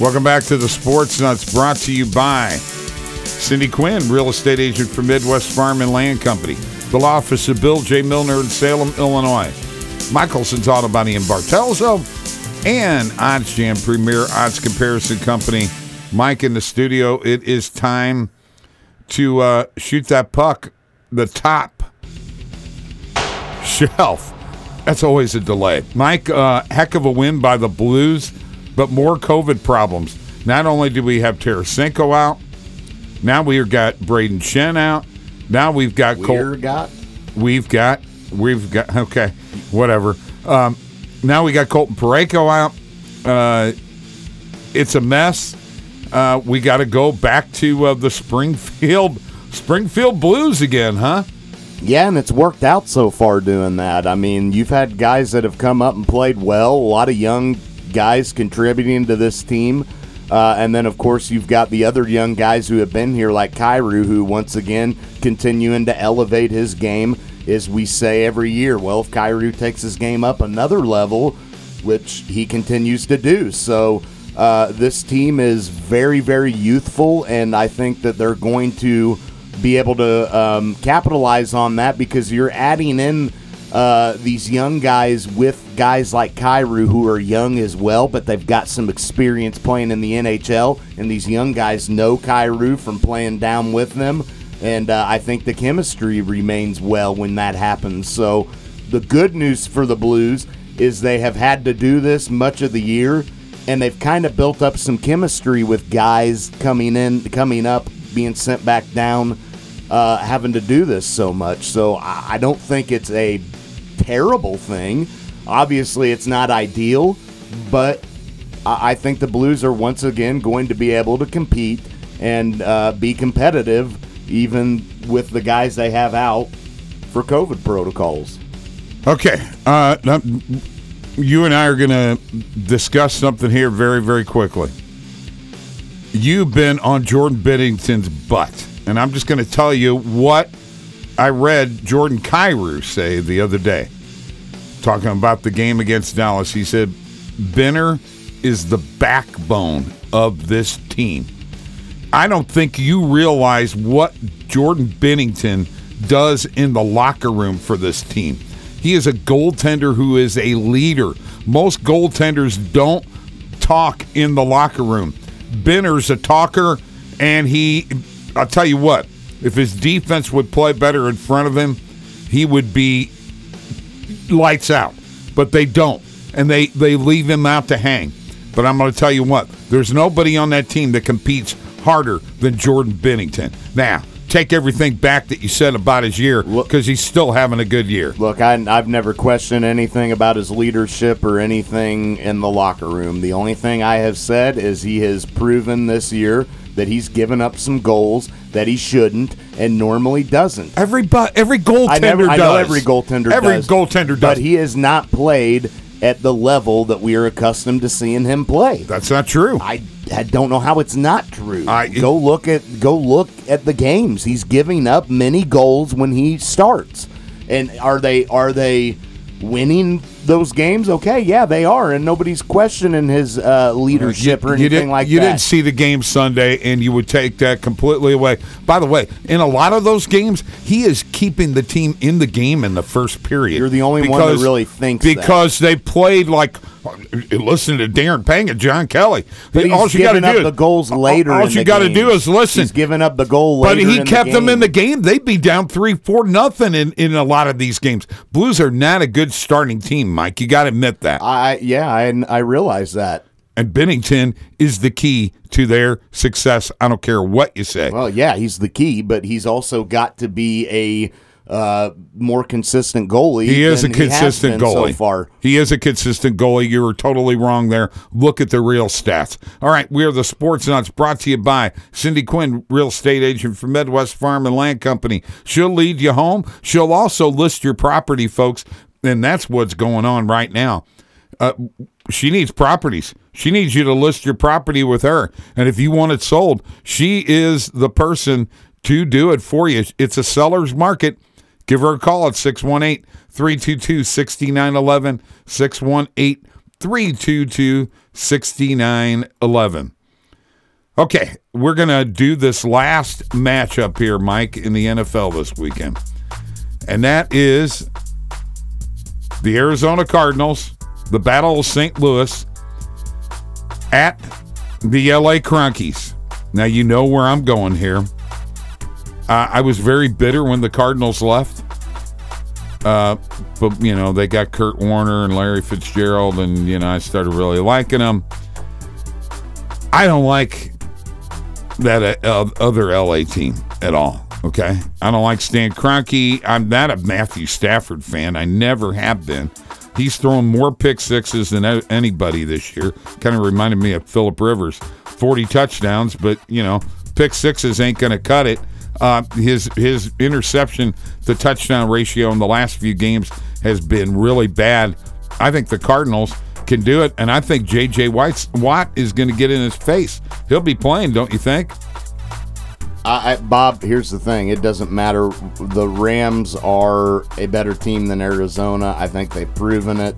Welcome back to the Sports Nutz, brought to you by Cindy Quinn, real estate agent for Midwest Farm and Land Company, the law office of Bill J. Milner in Salem, Illinois, Michelson's Auto Body in Bartelso, and OddsJam Premier Odds Comparison Company. Mike in the studio. It is time to uh, shoot that puck, the top shelf. That's always a delay. Mike, uh, heck of a win by the Blues, but more COVID problems. Not only do we have Tarasenko out, now we've got Brayden Schenn out. Now we've got We're got We've got, we've got, okay, whatever. Um, now we got Colton Parayko out. Uh, it's a mess. Uh, we got to go back to uh, the Springfield Springfield Blues again, huh? Yeah, and it's worked out so far doing that. I mean, you've had guys that have come up and played well, a lot of young guys contributing to this team. Uh, and then, of course, you've got the other young guys who have been here, like Kyrou, who once again continuing to elevate his game, as we say every year. Well, if Kyrou takes his game up another level, which he continues to do. So, uh, this team is very, very youthful, and I think that they're going to be able to um, capitalize on that because you're adding in uh, these young guys with guys like Kyrou who are young as well, but they've got some experience playing in the NHL, and these young guys know Kyrou from playing down with them, and uh, I think the chemistry remains well when that happens. So the good news for the Blues is they have had to do this much of the year, and they've kind of built up some chemistry with guys coming in, coming up, being sent back down uh, having to do this so much. So I, I don't think it's a terrible thing. Obviously, it's not ideal, but I, think the Blues are once again going to be able to compete and uh, be competitive, even with the guys they have out for COVID protocols. Okay. Uh, you and I are going to discuss something here very, very quickly. You've been on Jordan Binnington's butt, and I'm just going to tell you what I read Jordan Kyrou say the other day, talking about the game against Dallas. He said, Binner is the backbone of this team. I don't think you realize what Jordan Binnington does in the locker room for this team. He is a goaltender who is a leader. Most goaltenders don't talk in the locker room. Binner's a talker, and he, I'll tell you what, if his defense would play better in front of him, he would be lights out. But they don't, and they, they leave him out to hang. But I'm going to tell you what, there's nobody on that team that competes harder than Jordan Binnington. Now, take everything back that you said about his year because he's still having a good year. Look, I, I've never questioned anything about his leadership or anything in the locker room. The only thing I have said is he has proven this year that he's given up some goals that he shouldn't and normally doesn't. Every bu- every goaltender I, never, does. I know every goaltender does. every does. goaltender does. But he has not played at the level that we are accustomed to seeing him play. That's not true. I, I don't know how it's not true. I- go look at go look at the games. He's giving up many goals when he starts. And are they are they winning those games? Okay, yeah, they are, and nobody's questioning his uh, leadership or you anything didn't, like you that. didn't see the game Sunday, and you would take that completely away. By the way, in a lot of those games, he is keeping the team in the game in the first period. You're the only one that really thinks that. because they played like. Listen to Darren Pang and John Kelly. But he's all you got to do up the goals later All in you got to do is listen. He's giving up the goal But he in the kept them in the game. They'd be down three, four, nothing in, in a lot of these games. Blues are not a good starting team, Mike. You got to admit that. I yeah, I I realize that. And Binnington is the key to their success. I don't care what you say. Well, yeah, he's the key, but he's also got to be a uh, more consistent goalie. He is a consistent goalie. so far. He is a consistent goalie. You were totally wrong there. Look at the real stats. All right, we are the Sports Nutz brought to you by Cindy Quinn, real estate agent for Midwest Farm and Land Company. She'll lead you home. She'll also list your property, folks, and that's what's going on right now. Uh, she needs properties. She needs you to list your property with her. And if you want it sold, she is the person to do it for you. It's a seller's market. Give her a call at 618 322 6911. 618 322 6911. Okay, we're going to do this last matchup here, Mike, in the NFL this weekend. And that is the Arizona Cardinals, the Battle of St. Louis, at the LA Cronkies. Now, you know where I'm going here. Uh, I was very bitter when the Cardinals left. Uh, but, you know, they got Kurt Warner and Larry Fitzgerald, and, you know, I started really liking them. I don't like that uh, other LA team at all. Okay. I don't like Stan Kroenke. I'm not a Matthew Stafford fan. I never have been. He's thrown more pick sixes than anybody this year. Kind of reminded me of Philip Rivers. 40 touchdowns, but, you know, pick sixes ain't going to cut it. Uh, his his interception to touchdown ratio in the last few games has been really bad. I think the Cardinals can do it, and I think J.J. White's, Watt is going to get in his face. He'll be playing, don't you think? I, Bob, here's the thing. It doesn't matter. The Rams are a better team than Arizona. I think they've proven it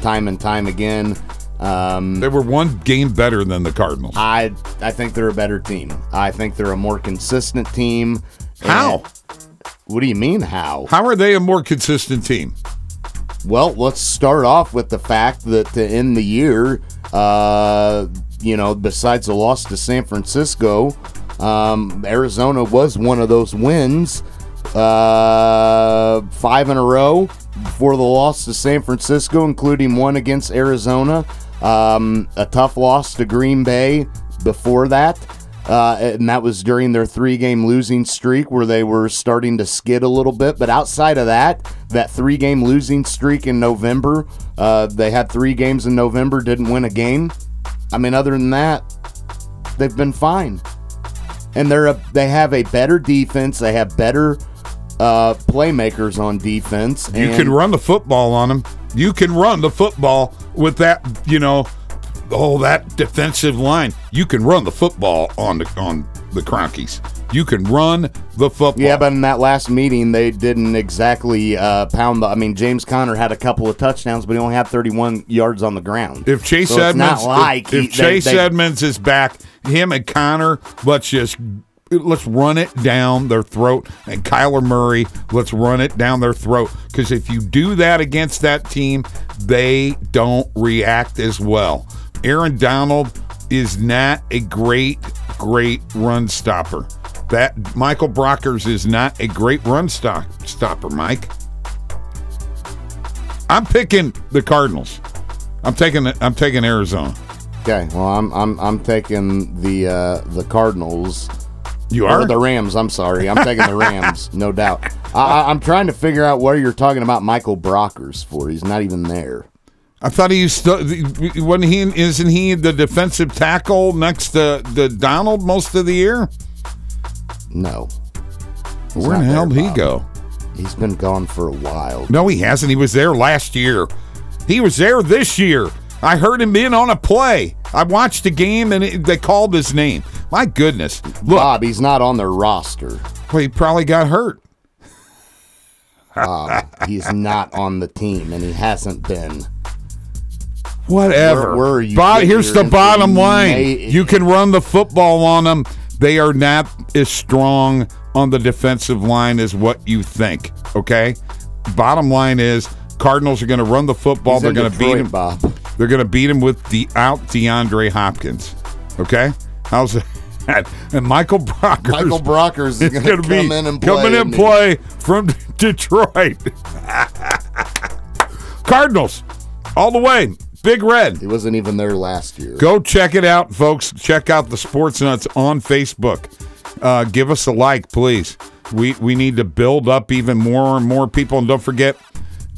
time and time again. Um, they were one game better than the Cardinals. I I think they're a better team. I think they're a more consistent team. How? What do you mean how? How are they a more consistent team? Well, let's start off with the fact that to end the year, uh, you know, besides the loss to San Francisco, um, Arizona was one of those wins, uh, five in a row before the loss to San Francisco, including one against Arizona. Um, a tough loss to Green Bay before that. Uh, and that was during their three game losing streak where they were starting to skid a little bit. But outside of that, that three game losing streak in November, uh, they had three games in November, didn't win a game. I mean, other than that, they've been fine. And they're a, they have a better defense. They have better uh, playmakers on defense. You can run the football on them. You can run the football with that, you know, oh that defensive line. You can run the football on the on the Cronkies. You can run the football. Yeah, but in that last meeting, they didn't exactly uh, pound the. I mean, James Conner had a couple of touchdowns, but he only had 31 yards on the ground. If Chase so Edmonds, like if, if he, Chase they, they, Edmonds is back, him and Conner, let's just let's run it down their throat. And Kyler Murray, let's run it down their throat. Because if you do that against that team, they don't react as well. Aaron Donald is not a great, great run stopper. That Michael Brockers is not a great run stop, stopper, Mike. I'm picking the Cardinals. I'm taking I'm taking Arizona. Okay, well I'm I'm I'm taking the uh, the Cardinals. You are the Rams. I'm sorry, I'm taking the Rams, no doubt. I, I'm trying to figure out where you're talking about Michael Brockers for. He's not even there. I thought he used to. When he isn't he the defensive tackle next to the Donald most of the year? No. He's Where in the hell did he go? He's been gone for a while. No, he hasn't. He was there last year. He was there this year. I heard him in on a play. I watched the game and it, they called his name. My goodness. Look, Bob, he's not on their roster. Well, he probably got hurt. Bob, he's not on the team and he hasn't been. Whatever. Where, where Bob, here's the bottom line. you can run the football on them. They are not as strong on the defensive line as what you think. Okay. Bottom line is Cardinals are going to run the football. He's They're going to beat him. Bob. They're going to beat him with the out DeAndre Hopkins. Okay. How's that? And Michael Brockers. Michael Brockers is going to come in and play. Coming in play from Detroit. Cardinals, all the way. Big Red. He wasn't even there last year. Go check it out, folks. Check out the Sports Nutz on Facebook. Uh, give us a like, please. We we need to build up even more and more people. And don't forget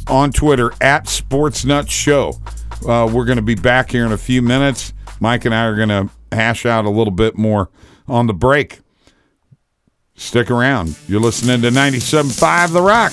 on Twitter at Sports Nutz Show. Uh, we're going to be back here in a few minutes. Mike and I are going to hash out a little bit more on the break. Stick around. You're listening to 97.5 The Rock.